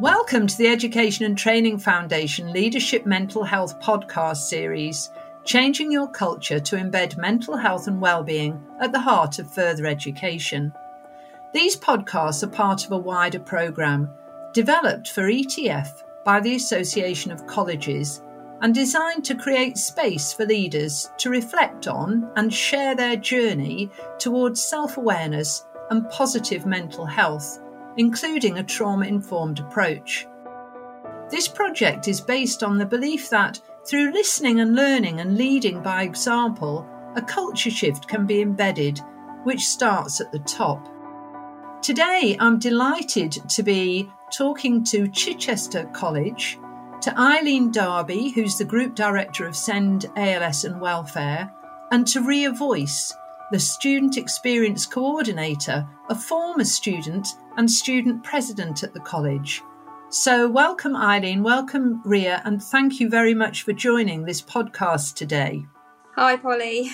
Welcome to the Education and Training Foundation Leadership Mental Health podcast series, changing your culture to embed mental health and well-being at the heart of further education. These podcasts are part of a wider program developed for ETF by the Association of Colleges and designed to create space for leaders to reflect on and share their journey towards self-awareness and positive mental health including a trauma informed approach. This project is based on the belief that through listening and learning and leading by example, a culture shift can be embedded, which starts at the top. Today, I'm delighted to be talking to Chichester College, to Eileen Darby, who's the Group Director of SEND ALS and Welfare, and to Ria Voice, the Student Experience Coordinator, a former student and student president at the college. So, welcome, Eileen, welcome, Ria, and thank you very much for joining this podcast today. Hi, Polly.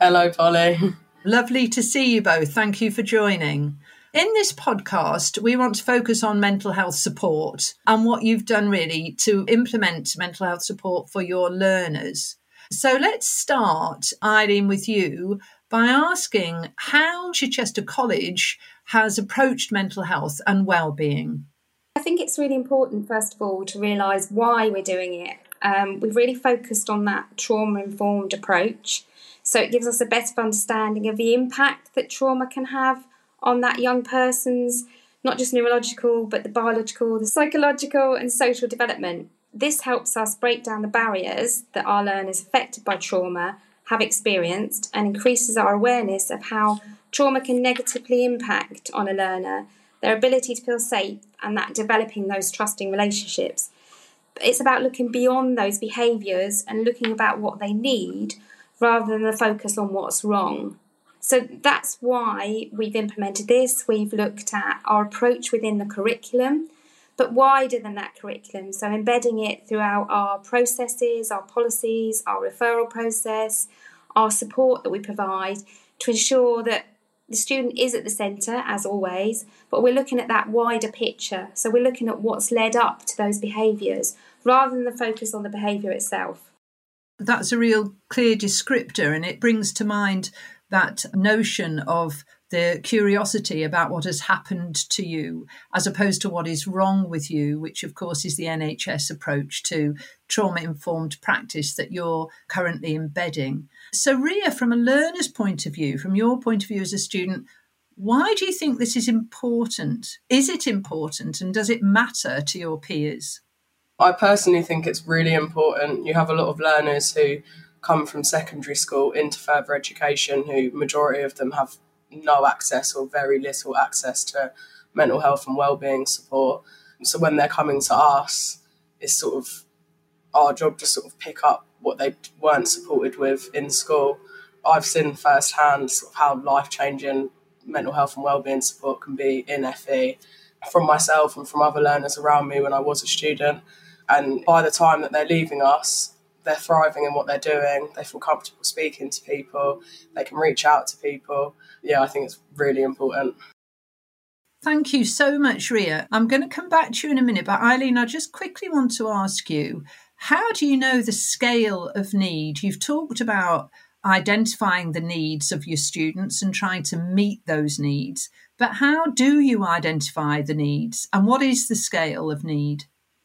Hello, Polly. Lovely to see you both. Thank you for joining. In this podcast, we want to focus on mental health support and what you've done really to implement mental health support for your learners. So let's start, Eileen, with you by asking how Chichester College has approached mental health and well-being? I think it's really important, first of all, to realise why we're doing it. Um, we've really focused on that trauma informed approach. So it gives us a better understanding of the impact that trauma can have on that young person's not just neurological, but the biological, the psychological, and social development. This helps us break down the barriers that our learners affected by trauma have experienced and increases our awareness of how Trauma can negatively impact on a learner, their ability to feel safe, and that developing those trusting relationships. But it's about looking beyond those behaviours and looking about what they need rather than the focus on what's wrong. So that's why we've implemented this. We've looked at our approach within the curriculum, but wider than that curriculum. So embedding it throughout our processes, our policies, our referral process, our support that we provide to ensure that the student is at the centre, as always, but we're looking at that wider picture. So we're looking at what's led up to those behaviours rather than the focus on the behaviour itself. That's a real clear descriptor, and it brings to mind that notion of the curiosity about what has happened to you as opposed to what is wrong with you, which of course is the NHS approach to trauma informed practice that you're currently embedding. So, Ria, from a learner's point of view, from your point of view as a student, why do you think this is important? Is it important and does it matter to your peers? I personally think it's really important. You have a lot of learners who come from secondary school into further education who majority of them have no access or very little access to mental health and well-being support. So when they're coming to us, it's sort of our job to sort of pick up what they weren't supported with in school. I've seen firsthand sort of how life changing mental health and wellbeing support can be in FE from myself and from other learners around me when I was a student. And by the time that they're leaving us, they're thriving in what they're doing. They feel comfortable speaking to people. They can reach out to people. Yeah, I think it's really important. Thank you so much, Ria. I'm going to come back to you in a minute, but Eileen, I just quickly want to ask you how do you know the scale of need? You've talked about identifying the needs of your students and trying to meet those needs, but how do you identify the needs and what is the scale of need?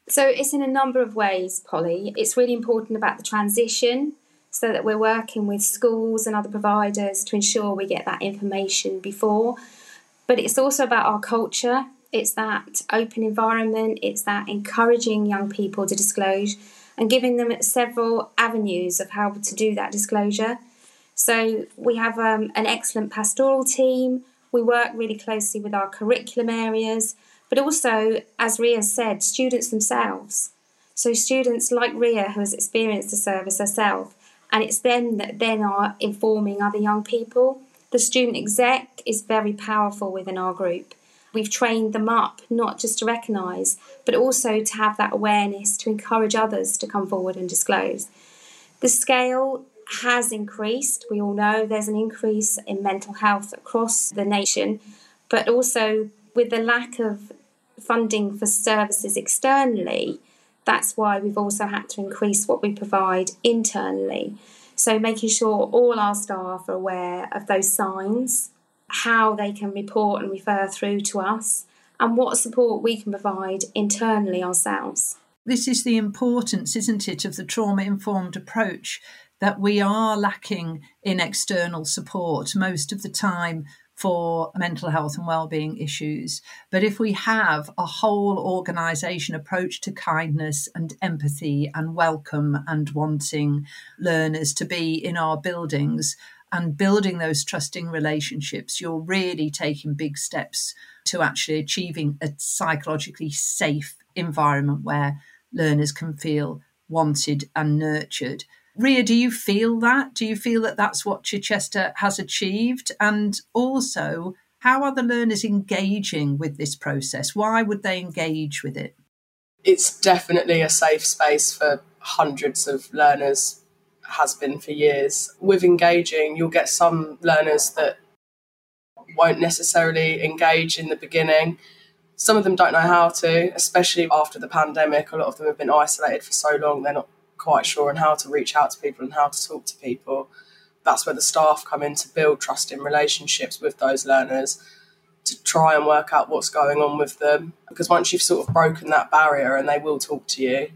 So it's in a number of ways, Polly. It's really important about the transition so that we're working with schools and other providers to ensure we get that information before. But it's also about our culture, it's that open environment, it's that encouraging young people to disclose and giving them several avenues of how to do that disclosure. So we have um, an excellent pastoral team. We work really closely with our curriculum areas, but also, as Ria said, students themselves. So students like Ria, who has experienced the service herself, and it's them that then are informing other young people. The student exec is very powerful within our group. We've trained them up not just to recognise, but also to have that awareness to encourage others to come forward and disclose. The scale has increased. We all know there's an increase in mental health across the nation, but also with the lack of funding for services externally, that's why we've also had to increase what we provide internally. So, making sure all our staff are aware of those signs, how they can report and refer through to us, and what support we can provide internally ourselves. This is the importance, isn't it, of the trauma informed approach that we are lacking in external support most of the time for mental health and well-being issues. But if we have a whole organization approach to kindness and empathy and welcome and wanting learners to be in our buildings and building those trusting relationships you're really taking big steps to actually achieving a psychologically safe environment where learners can feel wanted and nurtured Ria, do you feel that? Do you feel that that's what Chichester has achieved? And also, how are the learners engaging with this process? Why would they engage with it? It's definitely a safe space for hundreds of learners, has been for years. With engaging, you'll get some learners that won't necessarily engage in the beginning. Some of them don't know how to, especially after the pandemic. A lot of them have been isolated for so long, they're not quite sure on how to reach out to people and how to talk to people. That's where the staff come in to build trusting relationships with those learners to try and work out what's going on with them. Because once you've sort of broken that barrier and they will talk to you,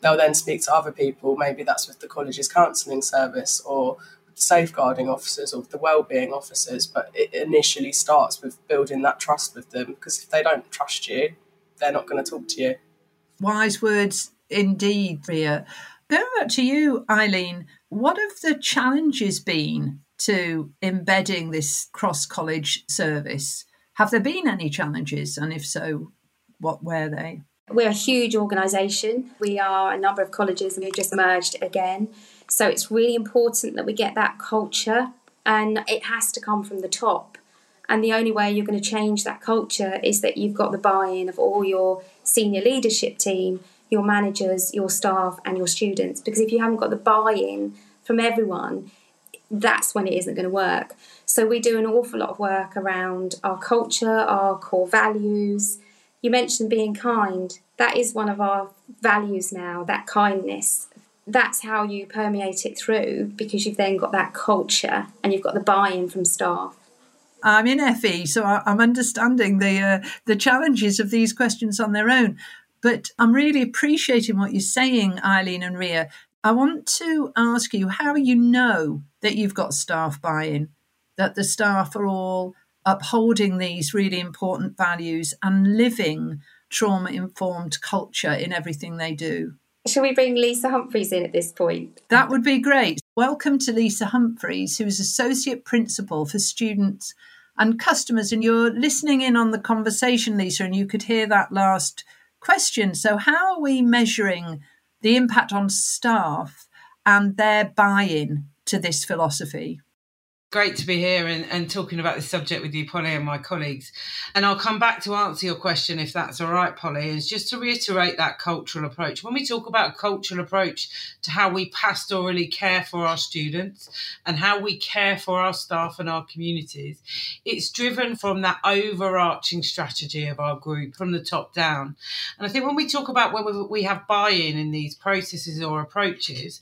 they'll then speak to other people. Maybe that's with the college's counselling service or the safeguarding officers or the wellbeing officers. But it initially starts with building that trust with them because if they don't trust you, they're not going to talk to you. Wise words indeed, Ria. Going back to you, Eileen, what have the challenges been to embedding this cross college service? Have there been any challenges? And if so, what were they? We're a huge organisation. We are a number of colleges and we've just merged again. So it's really important that we get that culture and it has to come from the top. And the only way you're going to change that culture is that you've got the buy in of all your senior leadership team your managers, your staff, and your students. Because if you haven't got the buy in from everyone, that's when it isn't going to work. So we do an awful lot of work around our culture, our core values. You mentioned being kind. That is one of our values now, that kindness. That's how you permeate it through because you've then got that culture and you've got the buy in from staff. I'm in FE, so I'm understanding the uh, the challenges of these questions on their own. But I'm really appreciating what you're saying, Eileen and Ria. I want to ask you how you know that you've got staff buy in, that the staff are all upholding these really important values and living trauma informed culture in everything they do. Shall we bring Lisa Humphreys in at this point? That would be great. Welcome to Lisa Humphreys, who is Associate Principal for Students and Customers. And you're listening in on the conversation, Lisa, and you could hear that last question. So, how are we measuring the impact on staff and their buy in to this philosophy? Great to be here and, and talking about this subject with you, Polly, and my colleagues. And I'll come back to answer your question if that's all right, Polly, is just to reiterate that cultural approach. When we talk about a cultural approach to how we pastorally care for our students and how we care for our staff and our communities, it's driven from that overarching strategy of our group from the top down. And I think when we talk about when we have buy in in these processes or approaches,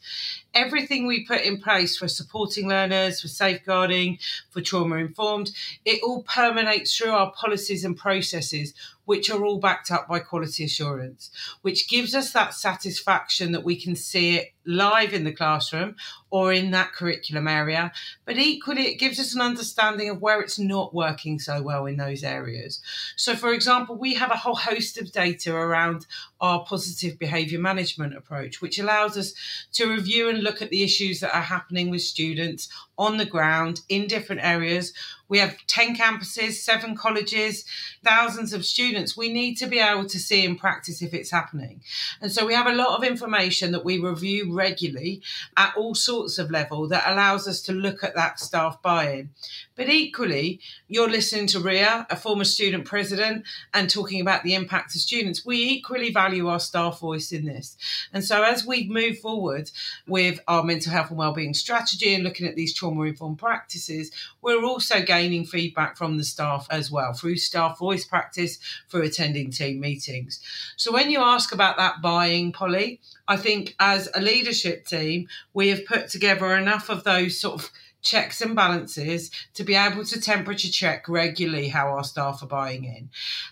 everything we put in place for supporting learners, for safeguarding, for trauma informed, it all permeates through our policies and processes which are all backed up by quality assurance, which gives us that satisfaction that we can see it live in the classroom or in that curriculum area. But equally, it gives us an understanding of where it's not working so well in those areas. So, for example, we have a whole host of data around our positive behaviour management approach, which allows us to review and look at the issues that are happening with students on the ground in different areas we have 10 campuses, seven colleges, thousands of students. We need to be able to see in practice if it's happening. And so we have a lot of information that we review regularly at all sorts of level that allows us to look at that staff buy-in. But equally, you're listening to Ria, a former student president, and talking about the impact of students. We equally value our staff voice in this. And so as we move forward with our mental health and wellbeing strategy and looking at these trauma informed practices, we're also getting gaining feedback from the staff as well through staff voice practice, through attending team meetings. So when you ask about that buying, Polly, I think as a leadership team, we have put together enough of those sort of checks and balances to be able to temperature check regularly how our staff are buying in.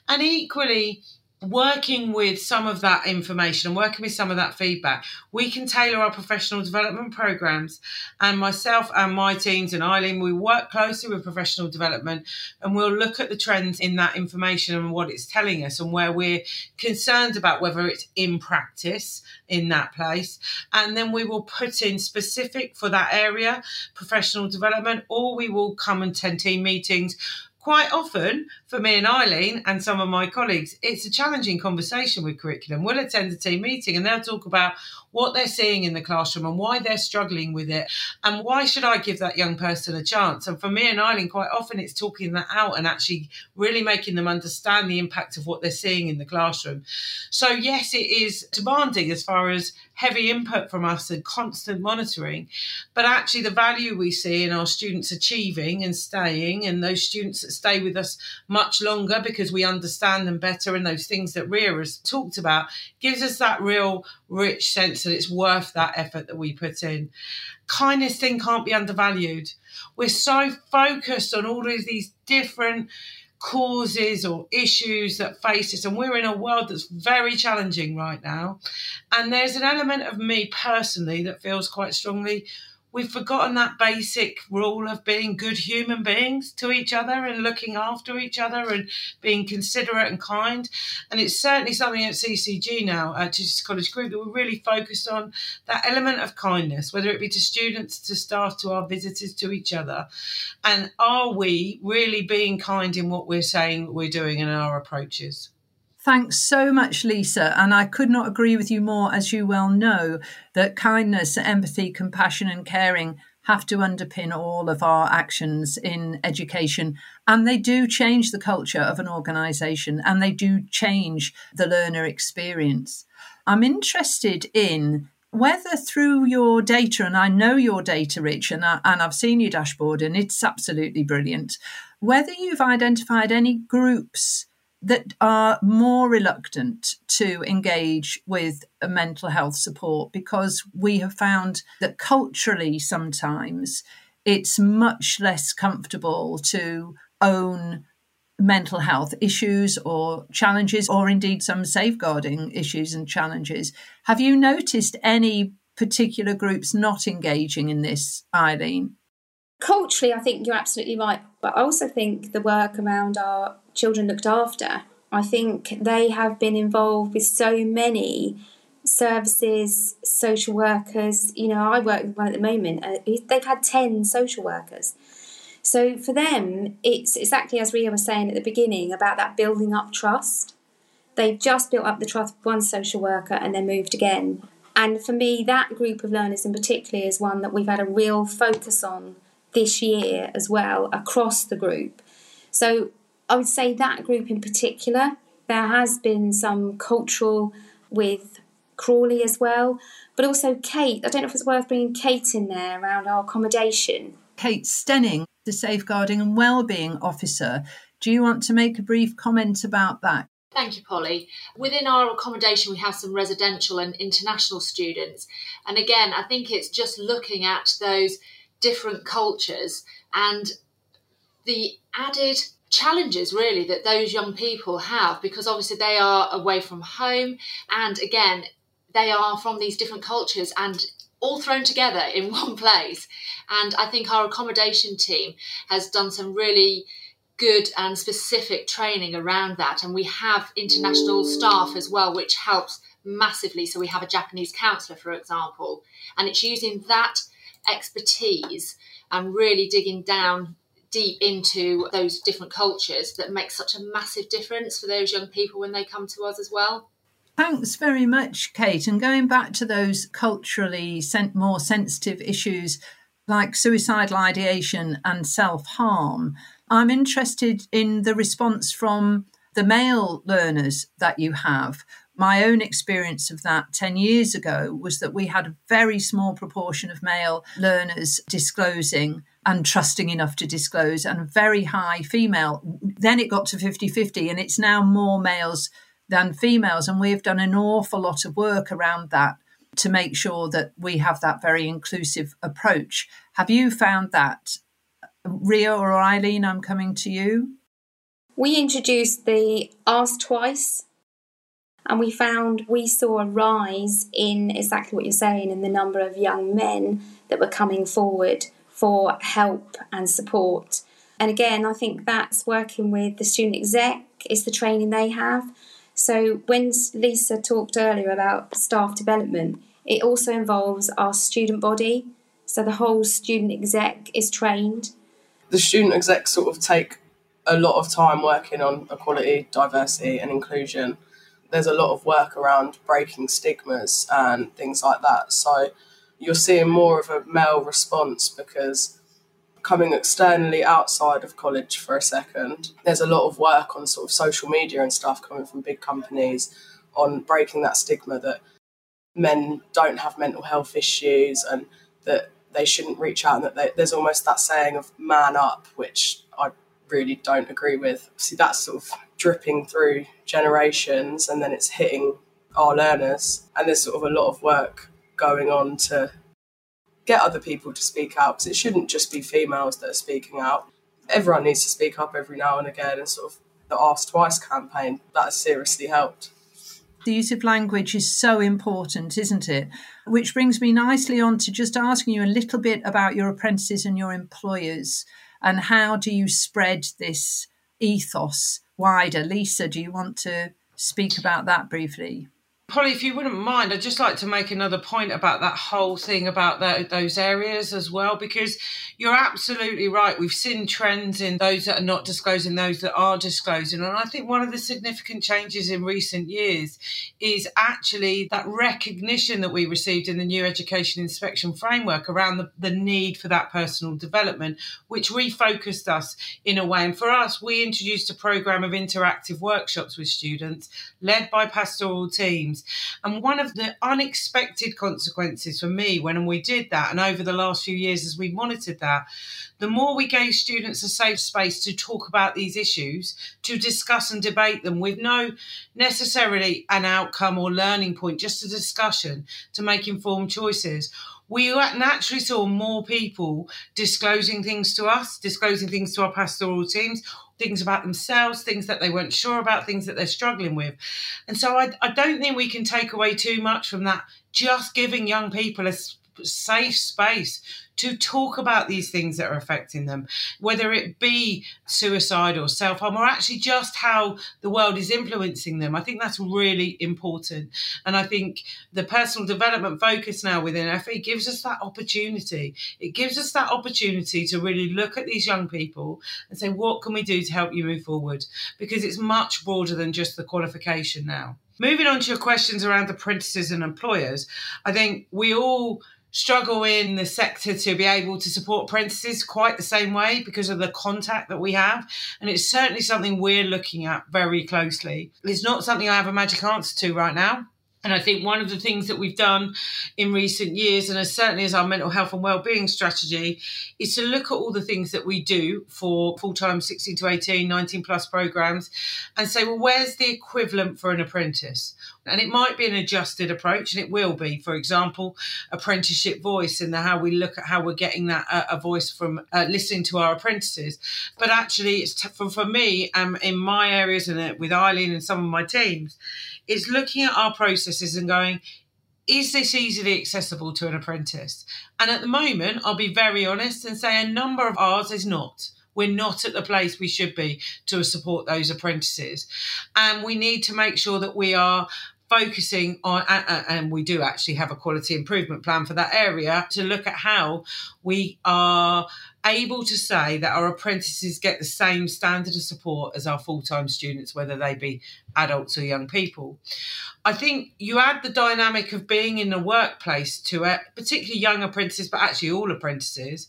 And equally, working with some of that information and working with some of that feedback, we can tailor our professional development programs. And myself and my teams and Eileen, we work closely with professional development and we'll look at the trends in that information and what it's telling us and where we're concerned about whether it's in practice in that place. And then we will put in specific for that area professional development, or we will come and attend team meetings quite often for me and Eileen and some of my colleagues, it's a challenging conversation with curriculum. We'll attend a team meeting and they'll talk about what they're seeing in the classroom and why they're struggling with it and why should I give that young person a chance. And for me and Eileen, quite often it's talking that out and actually really making them understand the impact of what they're seeing in the classroom. So yes, it is demanding as far as heavy input from us and constant monitoring. But actually, the value we see in our students achieving and staying, and those students that stay with us much longer because we understand them better, and those things that Ria has talked about, gives us that real rich sense that it's worth that effort that we put in. Kindness thing can't be undervalued. We're so focused on all of these different causes or issues that face us. And we're in a world that's very challenging right now. And there's an element of me personally that feels quite strongly we've forgotten that basic rule of being good human beings to each other and looking after each other and being considerate and kind. And it's certainly something at CCG now, uh, at Chichester College Group, that we're really focused on that element of kindness, whether it be to students, to staff, to our visitors, to each other. And are we really being kind in what we're saying we're doing in our approaches? Thanks so much, Lisa. And I could not agree with you more, as you well know, that kindness, empathy, compassion, and caring have to underpin all of our actions in education. And they do change the culture of an organisation and they do change the learner experience. I'm interested in whether through your data, and I know your data, Rich, and, I, and I've seen your dashboard and it's absolutely brilliant, whether you've identified any groups that are more reluctant to engage with mental health support because we have found that culturally sometimes it's much less comfortable to own mental health issues or challenges, or indeed some safeguarding issues and challenges. Have you noticed any particular groups not engaging in this, Eileen? Culturally, I think you're absolutely right. But I also think the work around our children looked after, I think they have been involved with so many services, social workers. You know, I work with one at the moment. Uh, they've had 10 social workers. So for them, it's exactly as Ria was saying at the beginning about that building up trust. They've just built up the trust with one social worker and then moved again. And for me, that group of learners in particular is one that we've had a real focus on this year as well across the group. So I would say that group in particular, there has been some cultural with Crawley as well, but also Kate. I don't know if it's worth bringing Kate in there around our accommodation. Kate Stenning, the Safeguarding and Wellbeing Officer. Do you want to make a brief comment about that? Thank you, Polly. Within our accommodation, we have some residential and international students. And again, I think it's just looking at those different cultures and the added challenges really that those young people have because obviously they are away from home and again they are from these different cultures and all thrown together in one place. And i think our accommodation team has done some really good and specific training around that. And we have international staff as well which helps massively. So we have a japanese counselor for example and it's using that expertise and really digging down deep into those different cultures that makes such a massive difference for those young people when they come to us as well. Thanks very much, Kate. And going back to those culturally more sensitive issues like suicidal ideation and self harm, I'm interested in the response from the male learners that you have. My own experience of that 10 years ago was that we had a very small proportion of male learners disclosing and trusting enough to disclose, and a very high female. Then it got to 50 50, and it's now more males than females. And we've done an awful lot of work around that to make sure that we have that very inclusive approach. Have you found that? Ria or Eileen, I'm coming to you. We introduced the Ask Twice and we found we saw a rise in exactly what you're saying in the number of young men that were coming forward for help and support. And again, I think that's working with the student exec, is the training they have. So when Lisa talked earlier about staff development, it also involves our student body. So the whole student exec is trained. The student exec sort of take a lot of time working on equality, diversity, and inclusion there's a lot of work around breaking stigmas and things like that. So you're seeing more of a male response because coming externally outside of college for a second, there's a lot of work on sort of social media and stuff coming from big companies on breaking that stigma that men don't have mental health issues and that they shouldn't reach out and that they, there's almost that saying of man up, which I really don't agree with. See, that's sort of dripping through generations and then it's hitting our learners. And there's sort of a lot of work going on to get other people to speak out because it shouldn't just be females that are speaking out. Everyone needs to speak up every now and again, and sort of the Ask Twice campaign that has seriously helped. The use of language is so important, isn't it? Which brings me nicely on to just asking you a little bit about your apprentices and your employers and how do you spread this ethos wider. Lisa, do you want to speak about that briefly? Polly, if you wouldn't mind, I'd just like to make another point about that whole thing about that, those areas as well, because you're absolutely right. We've seen trends in those that are not disclosing, those that are disclosing. And I think one of the significant changes in recent years is actually that recognition that we received in the new education inspection framework around the, the need for that personal development, which refocused us in a way. And for us, we introduced a program of interactive workshops with students led by pastoral teams and one of the unexpected consequences for me when we did that, and over the last few years as we monitored that, the more we gave students a safe space to talk about these issues, to discuss and debate them with no necessarily an outcome or learning point, just a discussion to make informed choices we naturally saw more people disclosing things to us, disclosing things to our pastoral teams, things about themselves, things that they weren't sure about, things that they're struggling with. And so I, I don't think we can take away too much from that, just giving young people a safe space to talk about these things that are affecting them, whether it be suicide or self harm, or actually just how the world is influencing them. I think that's really important. And I think the personal development focus now within FE gives us that opportunity. It gives us that opportunity to really look at these young people and say, what can we do to help you move forward? Because it's much broader than just the qualification now. Moving on to your questions around apprentices and employers, I think we all struggle in the sector to be able to support apprentices quite the same way because of the contact that we have. And it's certainly something we're looking at very closely. It's not something I have a magic answer to right now. And I think one of the things that we've done in recent years, and as certainly as our mental health and wellbeing strategy, is to look at all the things that we do for full time 16 to 18, 19 plus programs and say, well, where's the equivalent for an apprentice? And it might be an adjusted approach, and it will be. For example, apprenticeship voice and how we look at how we're getting that uh, a voice from uh, listening to our apprentices. But actually, it's t- for, for me, um, in my areas and uh, with Eileen and some of my teams, is looking at our processes and going, is this easily accessible to an apprentice? And at the moment, I'll be very honest and say a number of ours is not we're not at the place we should be to support those apprentices. And we need to make sure that we are focusing on, and we do actually have a quality improvement plan for that area to look at how we are able to say that our apprentices get the same standard of support as our full time students, whether they be adults or young people. I think you add the dynamic of being in the workplace to it, particularly young apprentices, but actually all apprentices.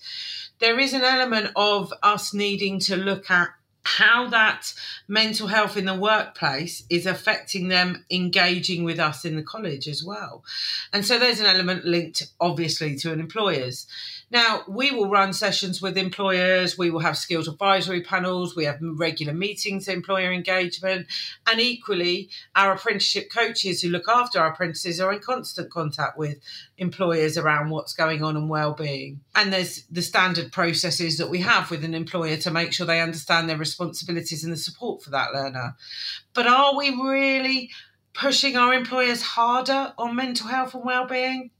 There is an element of us needing to look at how that mental health in the workplace is affecting them engaging with us in the college as well. And so there's an element linked obviously to an employer's. Now, we will run sessions with employers, we will have skills advisory panels, we have regular meetings, employer engagement, and equally, our apprenticeship coaches who look after our apprentices are in constant contact with employers around what's going on and well-being. And there's the standard processes that we have with an employer to make sure they understand their responsibilities and the support for that learner. But are we really pushing our employers harder on mental health and well-being?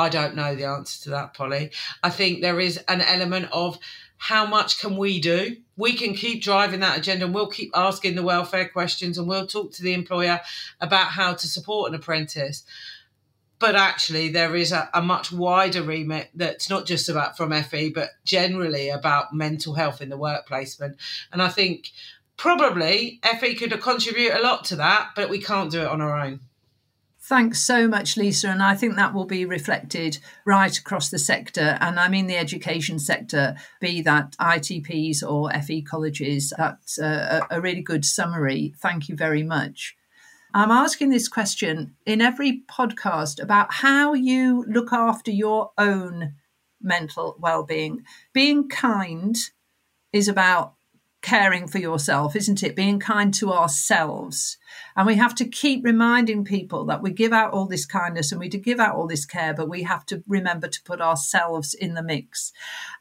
I don't know the answer to that, Polly. I think there is an element of how much can we do? We can keep driving that agenda and we'll keep asking the welfare questions and we'll talk to the employer about how to support an apprentice. But actually, there is a, a much wider remit that's not just about from FE, but generally about mental health in the workplace. And I think probably FE could contribute a lot to that, but we can't do it on our own. Thanks so much, Lisa. And I think that will be reflected right across the sector. And I mean the education sector, be that ITPs or FE colleges. That's a, a really good summary. Thank you very much. I'm asking this question in every podcast about how you look after your own mental well being. Being kind is about caring for yourself, isn't it? Being kind to ourselves. And we have to keep reminding people that we give out all this kindness and we do give out all this care, but we have to remember to put ourselves in the mix.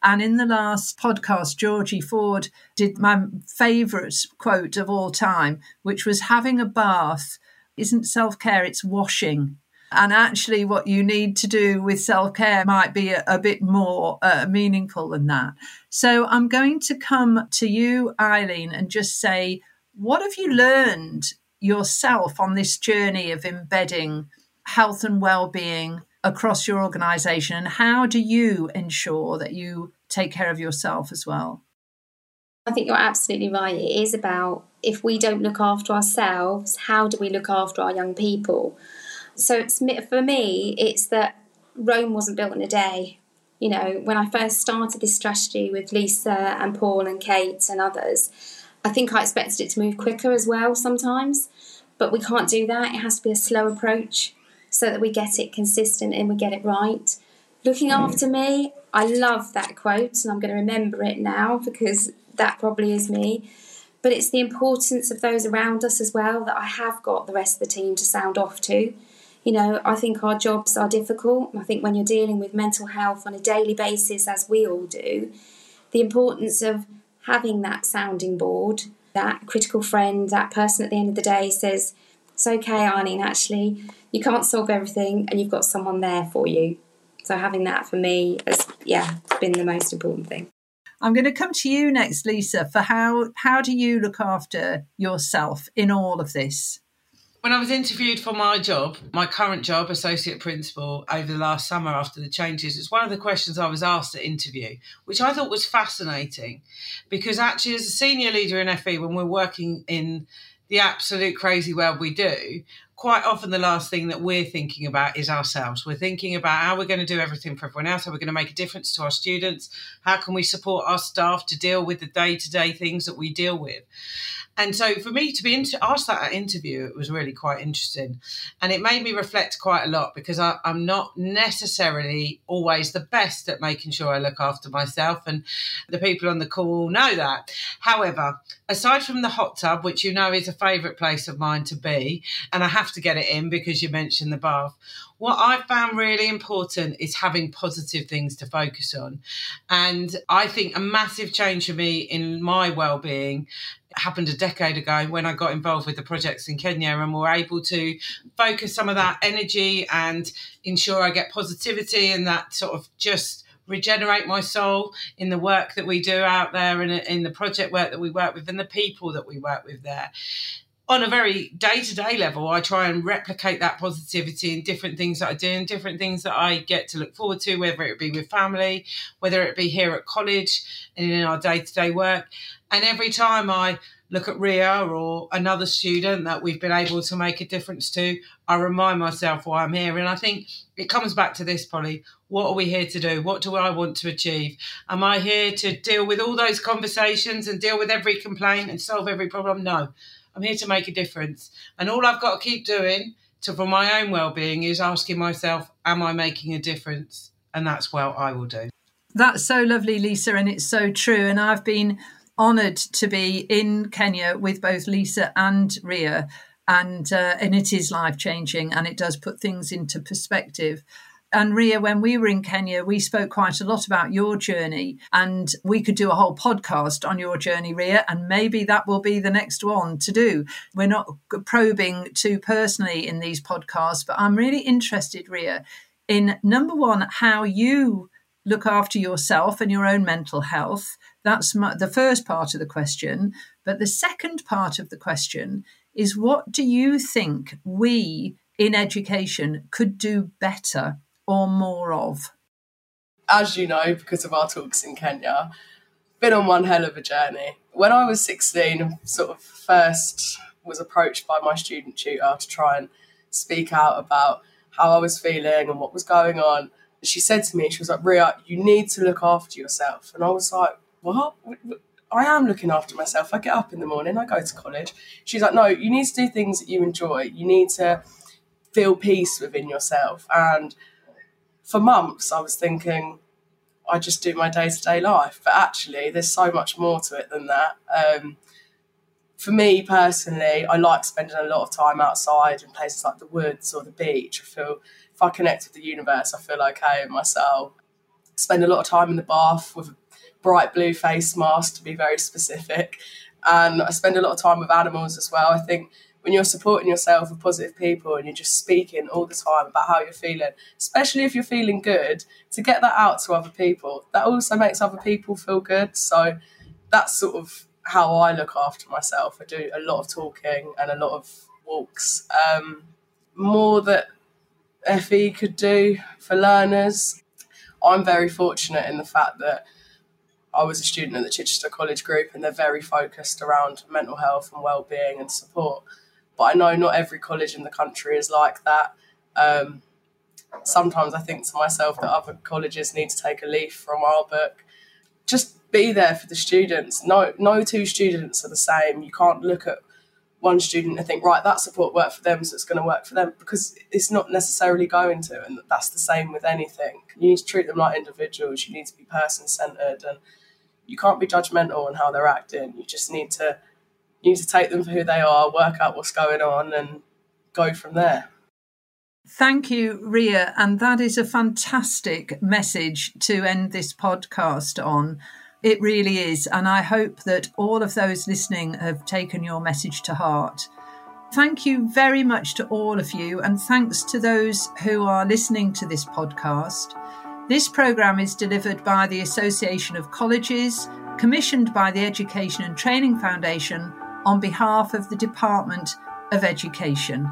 And in the last podcast, Georgie Ford did my favorite quote of all time, which was having a bath isn't self care, it's washing. And actually, what you need to do with self care might be a, a bit more uh, meaningful than that. So, I'm going to come to you, Eileen, and just say, what have you learned yourself on this journey of embedding health and well-being across your organization? And how do you ensure that you take care of yourself as well? I think you're absolutely right. It is about if we don't look after ourselves how do we look after our young people so it's for me it's that rome wasn't built in a day you know when i first started this strategy with lisa and paul and kate and others I think I expected it to move quicker as well sometimes, but we can't do that. It has to be a slow approach so that we get it consistent and we get it right. Looking after me, I love that quote and I'm going to remember it now because that probably is me. But it's the importance of those around us as well that I have got the rest of the team to sound off to. You know, I think our jobs are difficult. I think when you're dealing with mental health on a daily basis, as we all do, the importance of having that sounding board, that critical friend, that person at the end of the day says, It's okay, Arlene, actually, you can't solve everything and you've got someone there for you. So having that for me has, yeah, been the most important thing. I'm going to come to you next, Lisa, for how how do you look after yourself in all of this? When I was interviewed for my job, my current job, associate principal, over the last summer after the changes, it's one of the questions I was asked at interview, which I thought was fascinating because actually, as a senior leader in FE, when we're working in the absolute crazy world we do, quite often the last thing that we're thinking about is ourselves. We're thinking about how we're going to do everything for everyone else, how we're going to make a difference to our students, how can we support our staff to deal with the day to day things that we deal with. And so for me to be inter- asked that at interview, it was really quite interesting. And it made me reflect quite a lot because I, I'm not necessarily always the best at making sure I look after myself. And the people on the call know that. However, aside from the hot tub, which you know is a favourite place of mine to be, and I have to get it in because you mentioned the bath, what I've found really important is having positive things to focus on. And I think a massive change for me in my well-being happened a decade ago when I got involved with the projects in Kenya and were able to focus some of that energy and ensure I get positivity and that sort of just regenerate my soul in the work that we do out there and in the project work that we work with and the people that we work with there on a very day to day level, I try and replicate that positivity in different things that I do and different things that I get to look forward to, whether it be with family, whether it be here at college and in our day to day work. And every time I look at Ria or another student that we've been able to make a difference to, I remind myself why I'm here. And I think it comes back to this, Polly. what are we here to do? What do I want to achieve? Am I here to deal with all those conversations and deal with every complaint and solve every problem? No. I'm here to make a difference. And all I've got to keep doing to for my own well-being is asking myself, am I making a difference? And that's what I will do. That's so lovely, Lisa, and it's so true. And I've been honoured to be in Kenya with both Lisa and Ria, and uh, and it is life changing, and it does put things into perspective. And Ria, when we were in Kenya, we spoke quite a lot about your journey, and we could do a whole podcast on your journey, Ria, and maybe that will be the next one to do. We're not probing too personally in these podcasts, but I'm really interested, Ria, in number one, how you look after yourself and your own mental health. That's my, the first part of the question. But the second part of the question is what do you think we in education could do better or more of? As you know, because of our talks in Kenya, been on one hell of a journey. When I was 16, sort of first was approached by my student tutor to try and speak out about how I was feeling and what was going on. She said to me, she was like, Ria, you need to look after yourself. And I was like, what? I am looking after myself. I get up in the morning, I go to college. She's like, no, you need to do things that you enjoy. You need to feel peace within yourself. And for months, I was thinking, I just do my day to day life. But actually, there's so much more to it than that. Um, for me personally, I like spending a lot of time outside in places like the woods or the beach. I feel if I connect with the universe, I feel okay in myself. Spend a lot of time in the bath with a bright blue face mask to be very specific. And I spend a lot of time with animals as well. I think when you're supporting yourself with positive people and you're just speaking all the time about how you're feeling, especially if you're feeling good, to get that out to other people, that also makes other people feel good. So that's sort of how I look after myself. I do a lot of talking and a lot of walks. Um, more that FE could do for learners. I'm very fortunate in the fact that I was a student at the Chichester College Group and they're very focused around mental health and well-being and support but I know not every college in the country is like that. Um, sometimes I think to myself that other colleges need to take a leaf from our book. Just be there for the students. No, no two students are the same. You can't look at one student and think, right, that support worked for them, so it's going to work for them because it's not necessarily going to. And that's the same with anything. You need to treat them like individuals. You need to be person centered and you can't be judgmental on how they're acting. You just need to you need to take them for who they are, work out what's going on, and go from there. Thank you, Ria. And that is a fantastic message to end this podcast on. It really is. And I hope that all of those listening have taken your message to heart. Thank you very much to all of you, and thanks to those who are listening to this podcast. This programme is delivered by the Association of Colleges, commissioned by the Education and Training Foundation on behalf of the Department of Education.